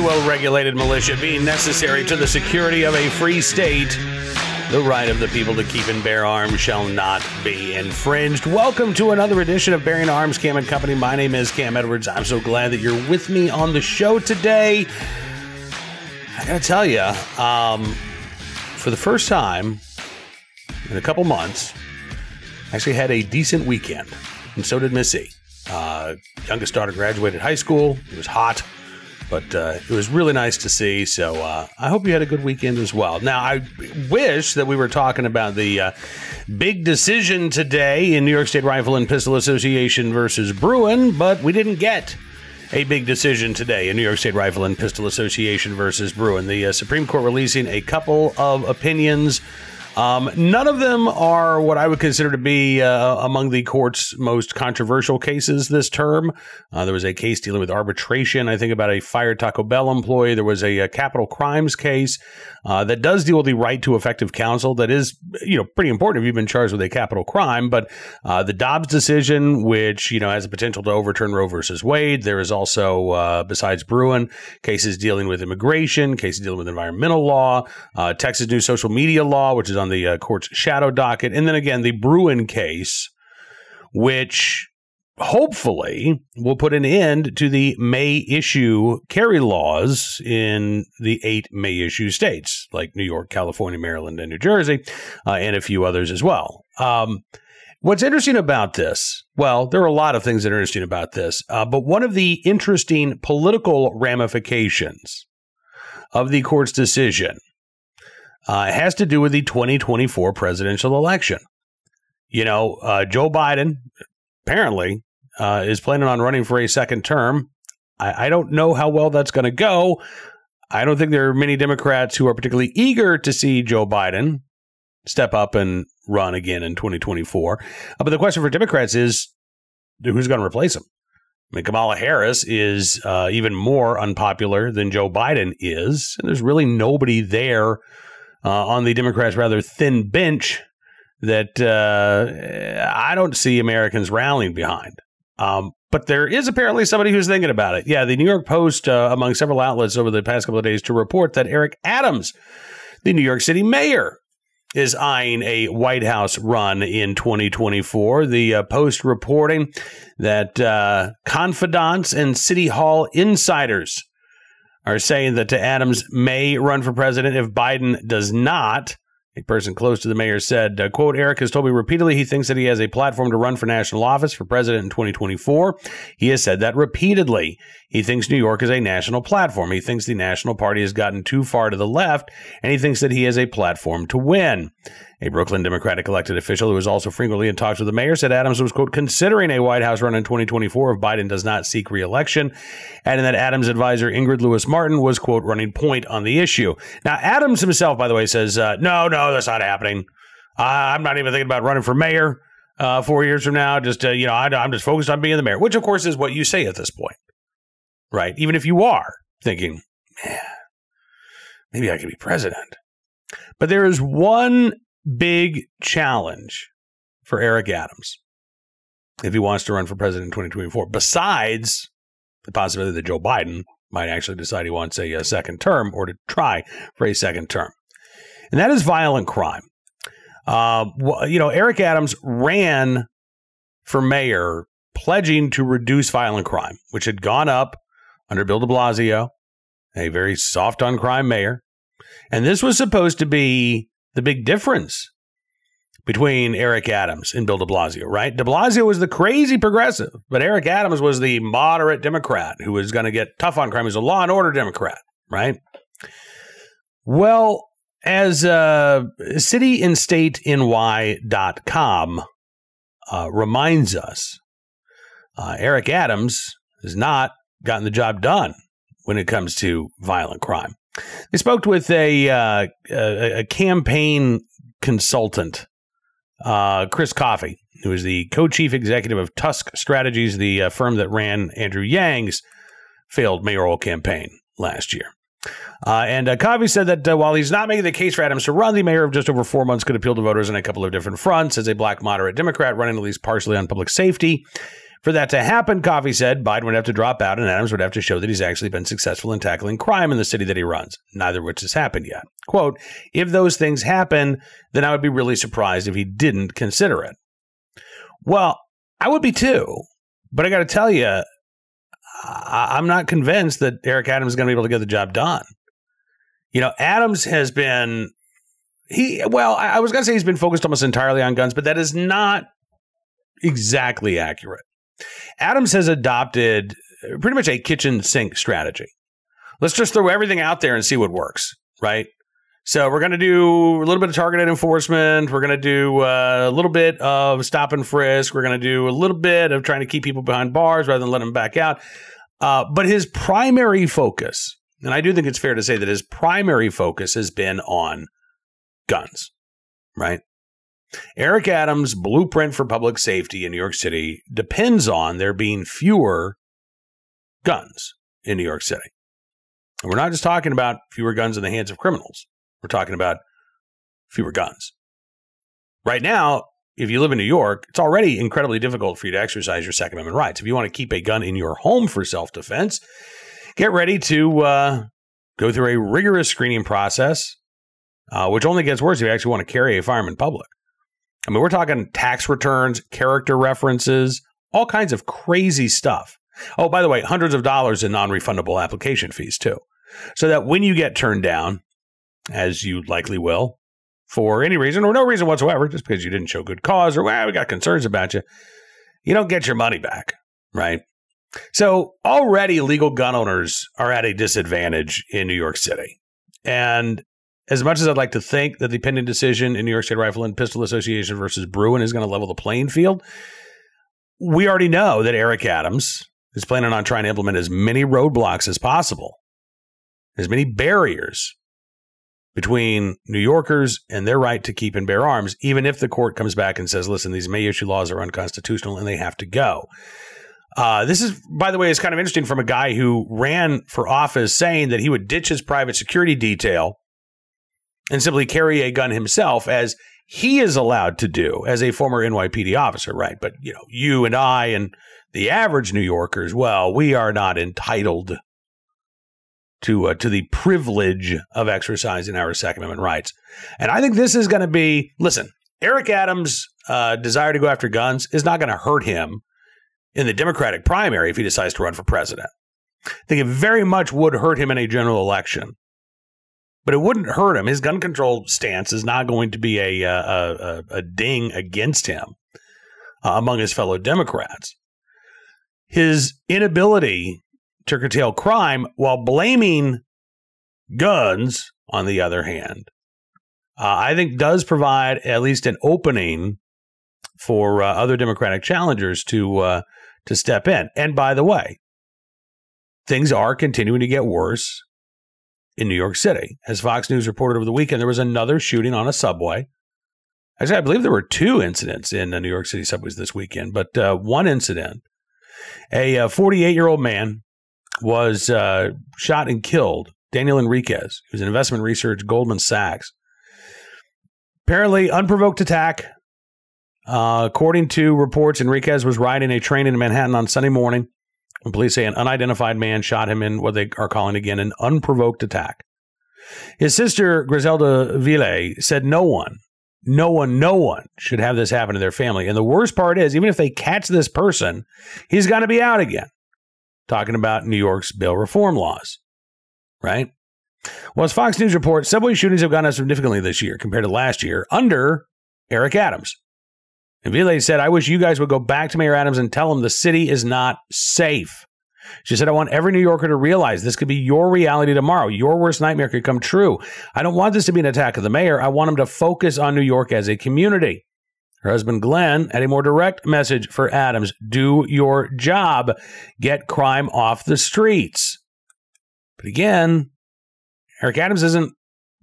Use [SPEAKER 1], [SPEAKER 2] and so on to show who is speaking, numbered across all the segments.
[SPEAKER 1] well regulated militia being necessary to the security of a free state, the right of the people to keep and bear arms shall not be infringed. Welcome to another edition of Bearing Arms Cam and Company. My name is Cam Edwards. I'm so glad that you're with me on the show today. I gotta tell you, um, for the first time in a couple months, I actually had a decent weekend, and so did Missy. Uh, youngest daughter graduated high school. It was hot but uh, it was really nice to see. So uh, I hope you had a good weekend as well. Now, I wish that we were talking about the uh, big decision today in New York State Rifle and Pistol Association versus Bruen, but we didn't get a big decision today in New York State Rifle and Pistol Association versus Bruen. The uh, Supreme Court releasing a couple of opinions um, none of them are what I would consider to be uh, among the court's most controversial cases this term. Uh, there was a case dealing with arbitration, I think, about a fired Taco Bell employee. There was a, a capital crimes case uh, that does deal with the right to effective counsel. That is, you know, pretty important if you've been charged with a capital crime. But uh, the Dobbs decision, which you know has the potential to overturn Roe versus Wade. There is also, uh, besides Bruen, cases dealing with immigration, cases dealing with environmental law, uh, Texas new social media law, which is on the uh, court's shadow docket. And then again, the Bruen case, which hopefully will put an end to the may issue carry laws in the eight may issue states like New York, California, Maryland, and New Jersey, uh, and a few others as well. Um, what's interesting about this? Well, there are a lot of things that are interesting about this, uh, but one of the interesting political ramifications of the court's decision uh, has to do with the 2024 presidential election. You know, uh, Joe Biden apparently uh, is planning on running for a second term. I, I don't know how well that's going to go. I don't think there are many Democrats who are particularly eager to see Joe Biden step up and run again in 2024. Uh, but the question for Democrats is who's going to replace him? I mean, Kamala Harris is uh, even more unpopular than Joe Biden is. And there's really nobody there uh, on the Democrats' rather thin bench that uh, I don't see Americans rallying behind. Um, but there is apparently somebody who's thinking about it. Yeah, the New York Post, uh, among several outlets over the past couple of days, to report that Eric Adams, the New York City mayor, is eyeing a White House run in 2024. The uh, Post reporting that uh, confidants and City Hall insiders are saying that Adams may run for president if Biden does not. A person close to the mayor said, uh, quote, Eric has told me repeatedly he thinks that he has a platform to run for national office for president in 2024. He has said that repeatedly. He thinks New York is a national platform. He thinks the National Party has gotten too far to the left, and he thinks that he has a platform to win. A Brooklyn Democratic elected official who was also frequently in talks with the mayor said Adams was, quote, considering a White House run in 2024 if Biden does not seek reelection, adding that Adams advisor Ingrid Lewis Martin was, quote, running point on the issue. Now, Adams himself, by the way, says, uh, no, no, that's not happening. I'm not even thinking about running for mayor uh, four years from now. Just, uh, you know, I, I'm just focused on being the mayor, which, of course, is what you say at this point, right? Even if you are thinking, man, maybe I could be president. But there is one big challenge for Eric Adams if he wants to run for president in 2024, besides the possibility that Joe Biden might actually decide he wants a, a second term or to try for a second term. And that is violent crime. Uh, you know, Eric Adams ran for mayor pledging to reduce violent crime, which had gone up under Bill de Blasio, a very soft on crime mayor. And this was supposed to be the big difference between Eric Adams and Bill de Blasio, right? De Blasio was the crazy progressive, but Eric Adams was the moderate Democrat who was going to get tough on crime. He was a law and order Democrat, right? Well, as uh, cityandstateny.com uh, reminds us, uh, Eric Adams is not gotten the job done when it comes to violent crime. They spoke with a uh, a, a, campaign consultant, uh, Chris Coffey, who is the co-chief executive of Tusk Strategies, the uh, firm that ran Andrew Yang's failed mayoral campaign last year. Uh, and uh, Coffey said that uh, while he's not making the case for Adams to run, the mayor of just over four months could appeal to voters on a couple of different fronts as a black moderate Democrat running at least partially on public safety For that to happen, Coffey said Biden would have to drop out and Adams would have to show that he's actually been successful in tackling crime in the city that he runs, neither of which has happened yet. Quote, if those things happen, then I would be really surprised if he didn't consider it. Well, I would be too, but I got to tell you, I'm not convinced that Eric Adams is going to be able to get the job done. You know, Adams has been he well, I was going to say he's been focused almost entirely on guns, but that is not exactly accurate. Adams has adopted pretty much a kitchen sink strategy. Let's just throw everything out there and see what works, right? So we're going to do a little bit of targeted enforcement. We're going to do uh, a little bit of stop and frisk. We're going to do a little bit of trying to keep people behind bars rather than let them back out. Uh, but his primary focus, and I do think it's fair to say that his primary focus has been on guns, right? Eric Adams' blueprint for public safety in New York City depends on there being fewer guns in New York City. And we're not just talking about fewer guns in the hands of criminals, we're talking about fewer guns. Right now, if you live in New York, it's already incredibly difficult for you to exercise your Second Amendment rights. If you want to keep a gun in your home for self defense, get ready to uh, go through a rigorous screening process uh, which only gets worse if you actually want to carry a firearm in public. I mean, we're talking tax returns, character references, all kinds of crazy stuff. Oh, by the way, hundreds of dollars in non refundable application fees, too. So that when you get turned down, as you likely will, for any reason or no reason whatsoever, just because you didn't show good cause or, well, we got concerns about you, you don't get your money back, right? So already legal gun owners are at a disadvantage in New York City. And as much as I'd like to think that the pending decision in New York State Rifle and Pistol Association versus Bruen is going to level the playing field, we already know that Eric Adams is planning on trying to implement as many roadblocks as possible, as many barriers between New Yorkers and their right to keep and bear arms, even if the court comes back and says, listen, these May issue laws are unconstitutional and they have to go. Uh, this is, by the way, is kind of interesting from a guy who ran for office saying that he would ditch his private security detail and simply carry a gun himself as he is allowed to do as a former NYPD officer, right? But, you know, you and I and the average New Yorkers, well, we are not entitled to uh, to the privilege of exercising our Second Amendment rights. And I think this is going to be listen, Eric Adams' uh, desire to go after guns is not going to hurt him in the Democratic primary if he decides to run for president. I think it very much would hurt him in a general election but it wouldn't hurt him. His gun control stance is not going to be a a, a, a ding against him uh, among his fellow Democrats. His inability to curtail crime while blaming guns, on the other hand, uh, I think does provide at least an opening for uh, other Democratic challengers to uh, to step in. And by the way, things are continuing to get worse in New York City. As Fox News reported over the weekend, there was another shooting on a subway. Actually, I believe there were two incidents in the New York City subways this weekend, but uh, one incident, a 48 uh, year old man was uh, shot and killed. Daniel Enriquez, who's an investment research Goldman Sachs. Apparently, unprovoked attack. Uh, according to reports, Enriquez was riding a train in Manhattan on Sunday morning police say an unidentified man shot him in what they are calling again an unprovoked attack. His sister, Griselda Ville, said no one, no one, no one should have this happen to their family. And the worst part is, even if they catch this person, he's going to be out again. Talking about New York's bail reform laws, right? Well, as Fox News reports, subway shootings have gone up significantly this year compared to last year under Eric Adams. And said, I wish you guys would go back to Mayor Adams and tell him the city is not safe. She said, I want every New Yorker to realize this could be your reality tomorrow. Your worst nightmare could come true. I don't want this to be an attack of the mayor. I want him to focus on New York as a community. Her husband, Glenn, had a more direct message for Adams do your job, get crime off the streets. But again, Eric Adams isn't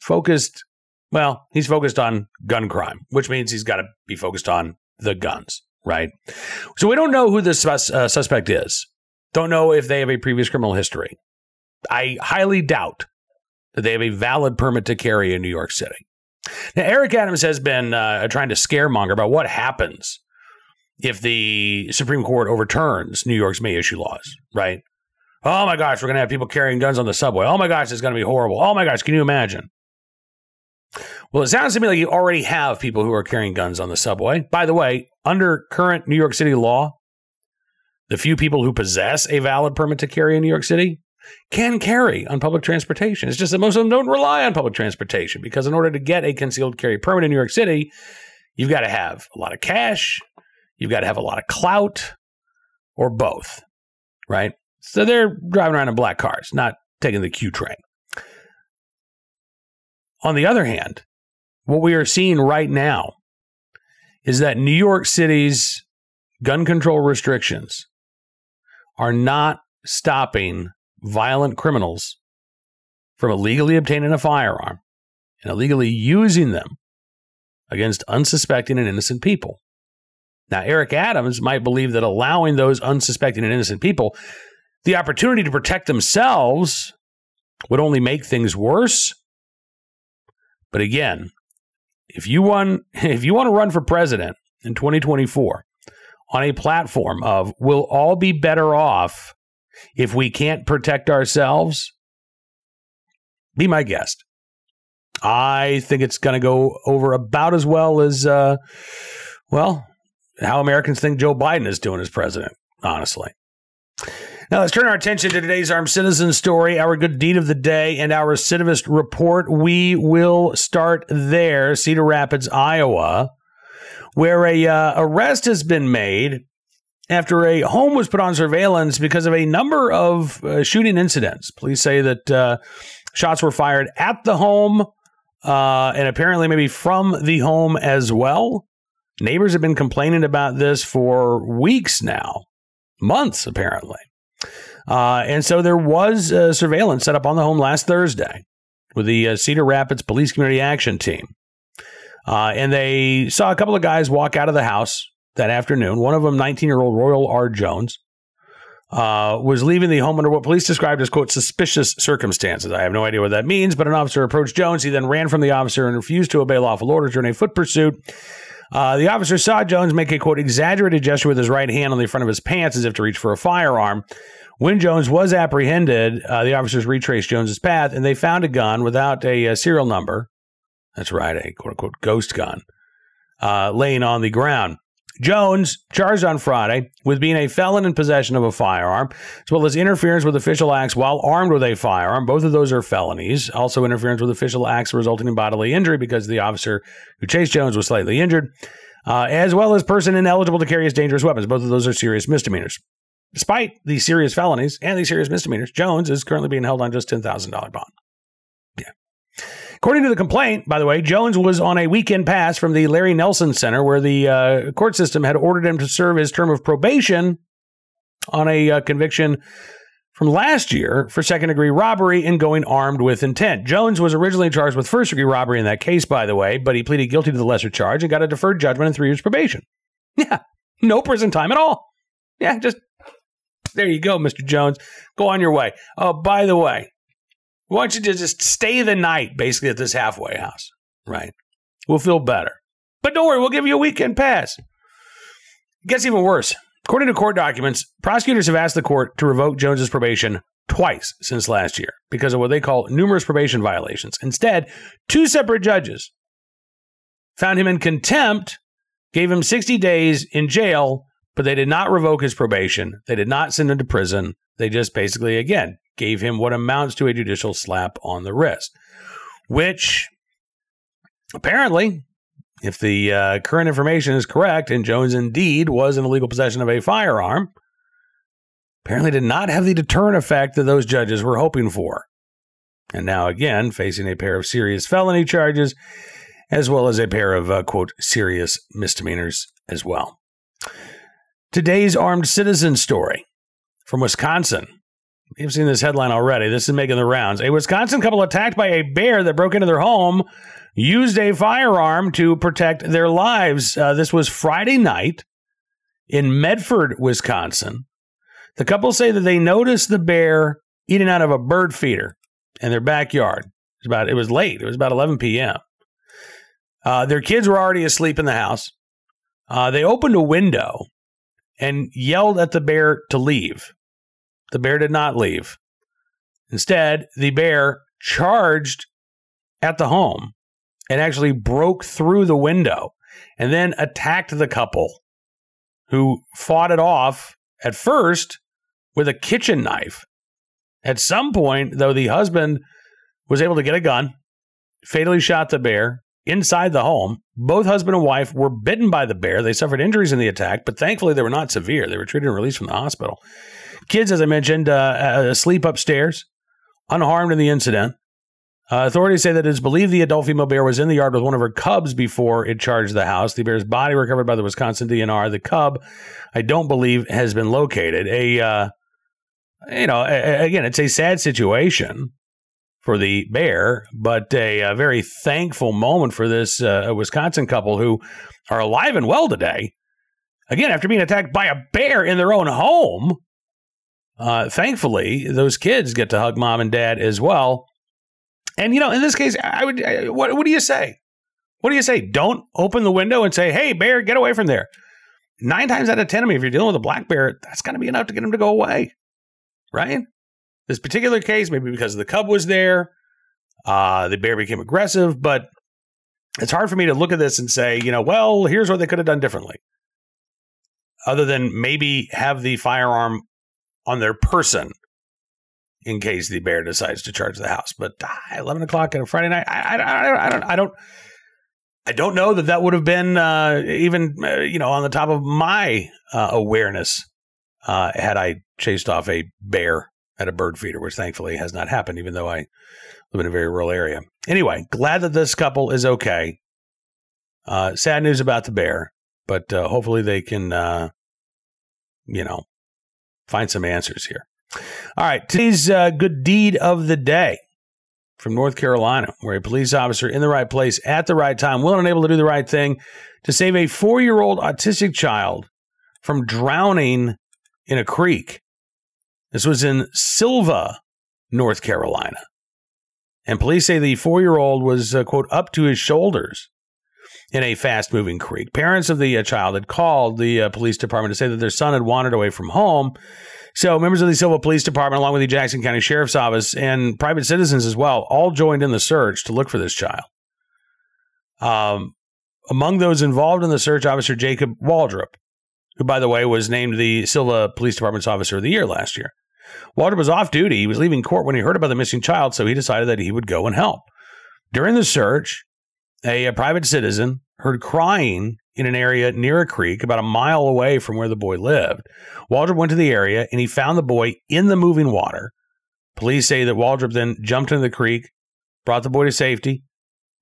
[SPEAKER 1] focused. Well, he's focused on gun crime, which means he's got to be focused on the guns, right? So we don't know who this uh, suspect is. Don't know if they have a previous criminal history. I highly doubt that they have a valid permit to carry in New York City. Now, Eric Adams has been uh, trying to scaremonger about what happens if the Supreme Court overturns New York's May issue laws, right? Oh my gosh, we're going to have people carrying guns on the subway. Oh my gosh, it's going to be horrible. Oh my gosh, can you imagine? Well, it sounds to me like you already have people who are carrying guns on the subway. By the way, under current New York City law, the few people who possess a valid permit to carry in New York City can carry on public transportation. It's just that most of them don't rely on public transportation because in order to get a concealed carry permit in New York City, you've got to have a lot of cash, you've got to have a lot of clout, or both, right? So they're driving around in black cars, not taking the Q train. On the other hand, what we are seeing right now is that New York City's gun control restrictions are not stopping violent criminals from illegally obtaining a firearm and illegally using them against unsuspecting and innocent people. Now, Eric Adams might believe that allowing those unsuspecting and innocent people the opportunity to protect themselves would only make things worse. But again, if you want if you want to run for president in 2024 on a platform of we'll all be better off if we can't protect ourselves, be my guest. I think it's going to go over about as well as, uh, well, how Americans think Joe Biden is doing as president, honestly. Now let's turn our attention to today's armed citizen story, our good deed of the day, and our recidivist report. We will start there, Cedar Rapids, Iowa, where a uh, arrest has been made after a home was put on surveillance because of a number of uh, shooting incidents. Police say that uh, shots were fired at the home uh, and apparently maybe from the home as well. Neighbors have been complaining about this for weeks now, months apparently. Uh, and so there was uh, surveillance set up on the home last Thursday with the uh, Cedar Rapids Police Community Action Team. Uh, and they saw a couple of guys walk out of the house that afternoon. One of them, 19 year old Royal R. Jones, uh, was leaving the home under what police described as, quote, suspicious circumstances. I have no idea what that means, but an officer approached Jones. He then ran from the officer and refused to obey lawful orders during a foot pursuit. Uh, the officer saw Jones make a, quote, exaggerated gesture with his right hand on the front of his pants as if to reach for a firearm. When Jones was apprehended, uh, the officers retraced Jones's path and they found a gun without a, a serial number. That's right, a quote unquote ghost gun uh, laying on the ground. Jones charged on Friday with being a felon in possession of a firearm, as well as interference with official acts while armed with a firearm. Both of those are felonies. Also, interference with official acts resulting in bodily injury because the officer who chased Jones was slightly injured, uh, as well as person ineligible to carry as dangerous weapons. Both of those are serious misdemeanors. Despite these serious felonies and these serious misdemeanors, Jones is currently being held on just $10,000 bond. According to the complaint, by the way, Jones was on a weekend pass from the Larry Nelson Center where the uh, court system had ordered him to serve his term of probation on a uh, conviction from last year for second degree robbery and going armed with intent. Jones was originally charged with first degree robbery in that case, by the way, but he pleaded guilty to the lesser charge and got a deferred judgment and three years probation. Yeah, no prison time at all. Yeah, just there you go, Mr. Jones. Go on your way. Oh, by the way, I want you to just stay the night basically at this halfway house, right? We'll feel better. But don't worry, we'll give you a weekend pass. It gets even worse. According to court documents, prosecutors have asked the court to revoke Jones's probation twice since last year because of what they call numerous probation violations. Instead, two separate judges found him in contempt, gave him 60 days in jail but they did not revoke his probation. They did not send him to prison. They just basically, again, gave him what amounts to a judicial slap on the wrist, which apparently, if the uh, current information is correct, and Jones indeed was in illegal possession of a firearm, apparently did not have the deterrent effect that those judges were hoping for. And now, again, facing a pair of serious felony charges, as well as a pair of, uh, quote, serious misdemeanors as well. Today's armed citizen story from Wisconsin. You've seen this headline already. This is making the rounds. A Wisconsin couple attacked by a bear that broke into their home used a firearm to protect their lives. Uh, this was Friday night in Medford, Wisconsin. The couple say that they noticed the bear eating out of a bird feeder in their backyard. It was about it was late. It was about 11 p.m. Uh, their kids were already asleep in the house. Uh, they opened a window and yelled at the bear to leave. The bear did not leave. Instead, the bear charged at the home and actually broke through the window and then attacked the couple who fought it off at first with a kitchen knife. At some point, though, the husband was able to get a gun, fatally shot the bear inside the home. Both husband and wife were bitten by the bear. They suffered injuries in the attack, but thankfully they were not severe. They were treated and released from the hospital. Kids, as I mentioned, uh, asleep upstairs, unharmed in the incident. Uh, authorities say that it is believed the adult female bear was in the yard with one of her cubs before it charged the house. The bear's body recovered by the Wisconsin DNR. The cub, I don't believe, has been located. A, uh, you know, a, again, it's a sad situation for the bear, but a, a very thankful moment for this uh, Wisconsin couple who are alive and well today. Again, after being attacked by a bear in their own home, uh, thankfully, those kids get to hug mom and dad as well. And you know, in this case, I would. What, what do you say? What do you say? Don't open the window and say, "Hey, bear, get away from there." Nine times out of ten, I mean, if you're dealing with a black bear, that's going to be enough to get him to go away, right? This particular case, maybe because the cub was there, uh, the bear became aggressive, but it's hard for me to look at this and say, you know, well, here's what they could have done differently. Other than maybe have the firearm on their person in case the bear decides to charge the house. But uh, 11 o'clock on a Friday night, I, I, I, don't, I don't, I don't know that that would have been uh, even, uh, you know, on the top of my uh, awareness uh, had I chased off a bear at a bird feeder, which thankfully has not happened, even though I live in a very rural area. Anyway, glad that this couple is okay. Uh, sad news about the bear, but hopefully they can, you know, find some answers here. All right, today's uh, good deed of the day from North Carolina, where a police officer in the right place at the right time, willing and able to do the right thing to save a four year old autistic child from drowning in a creek. This was in Sylva, North Carolina. And police say the four year old was, uh, quote, up to his shoulders in a fast moving creek. Parents of the uh, child had called the uh, police department to say that their son had wandered away from home so, members of the Sylva Police Department, along with the Jackson County Sheriff's Office and private citizens as well, all joined in the search to look for this child. Um, among those involved in the search, Officer Jacob Waldrop, who, by the way, was named the Sylva Police Department's Officer of the Year last year. Waldrop was off duty. He was leaving court when he heard about the missing child, so he decided that he would go and help. During the search, a, a private citizen heard crying in an area near a creek about a mile away from where the boy lived. Waldrop went to the area and he found the boy in the moving water. Police say that Waldrop then jumped into the creek, brought the boy to safety.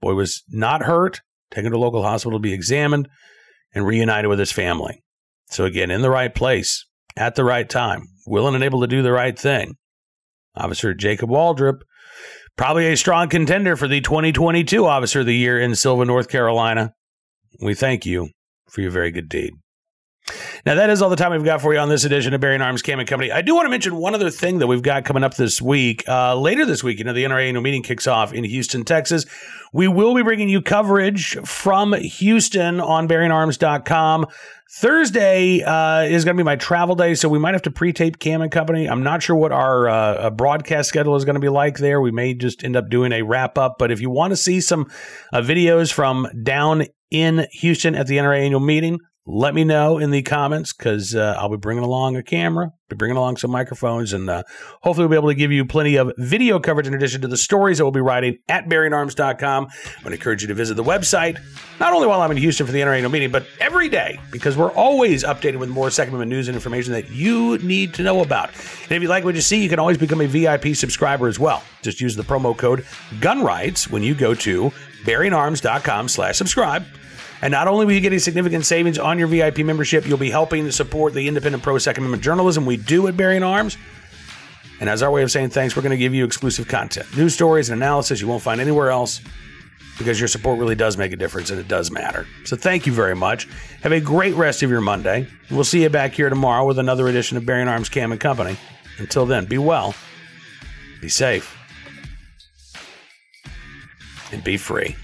[SPEAKER 1] Boy was not hurt, taken to a local hospital to be examined, and reunited with his family. So again, in the right place, at the right time, willing and able to do the right thing. Officer Jacob Waldrop, probably a strong contender for the 2022 Officer of the Year in Sylva, North Carolina. We thank you for your very good deed. Now, that is all the time we've got for you on this edition of Bearing Arms Cam and Company. I do want to mention one other thing that we've got coming up this week. Uh, later this week, you know, the NRA annual meeting kicks off in Houston, Texas. We will be bringing you coverage from Houston on bearingarms.com. Thursday uh, is going to be my travel day, so we might have to pre-tape Cam and Company. I'm not sure what our uh, broadcast schedule is going to be like there. We may just end up doing a wrap up, but if you want to see some uh, videos from down in Houston at the NRA annual meeting, let me know in the comments because uh, I'll be bringing along a camera, be bringing along some microphones, and uh, hopefully we'll be able to give you plenty of video coverage in addition to the stories that we'll be writing at bearingarms.com. I'm going to encourage you to visit the website, not only while I'm in Houston for the NRA annual meeting, but every day because we're always updated with more Second Amendment news and information that you need to know about. And if you like what you see, you can always become a VIP subscriber as well. Just use the promo code GUNRIGHTS when you go to bearingarms.com slash subscribe. And not only will you get a significant savings on your VIP membership, you'll be helping to support the independent pro Second Amendment journalism we do at Bearing Arms. And as our way of saying thanks, we're going to give you exclusive content, news stories, and analysis you won't find anywhere else because your support really does make a difference and it does matter. So thank you very much. Have a great rest of your Monday. We'll see you back here tomorrow with another edition of Bearing Arms Cam and Company. Until then, be well, be safe, and be free.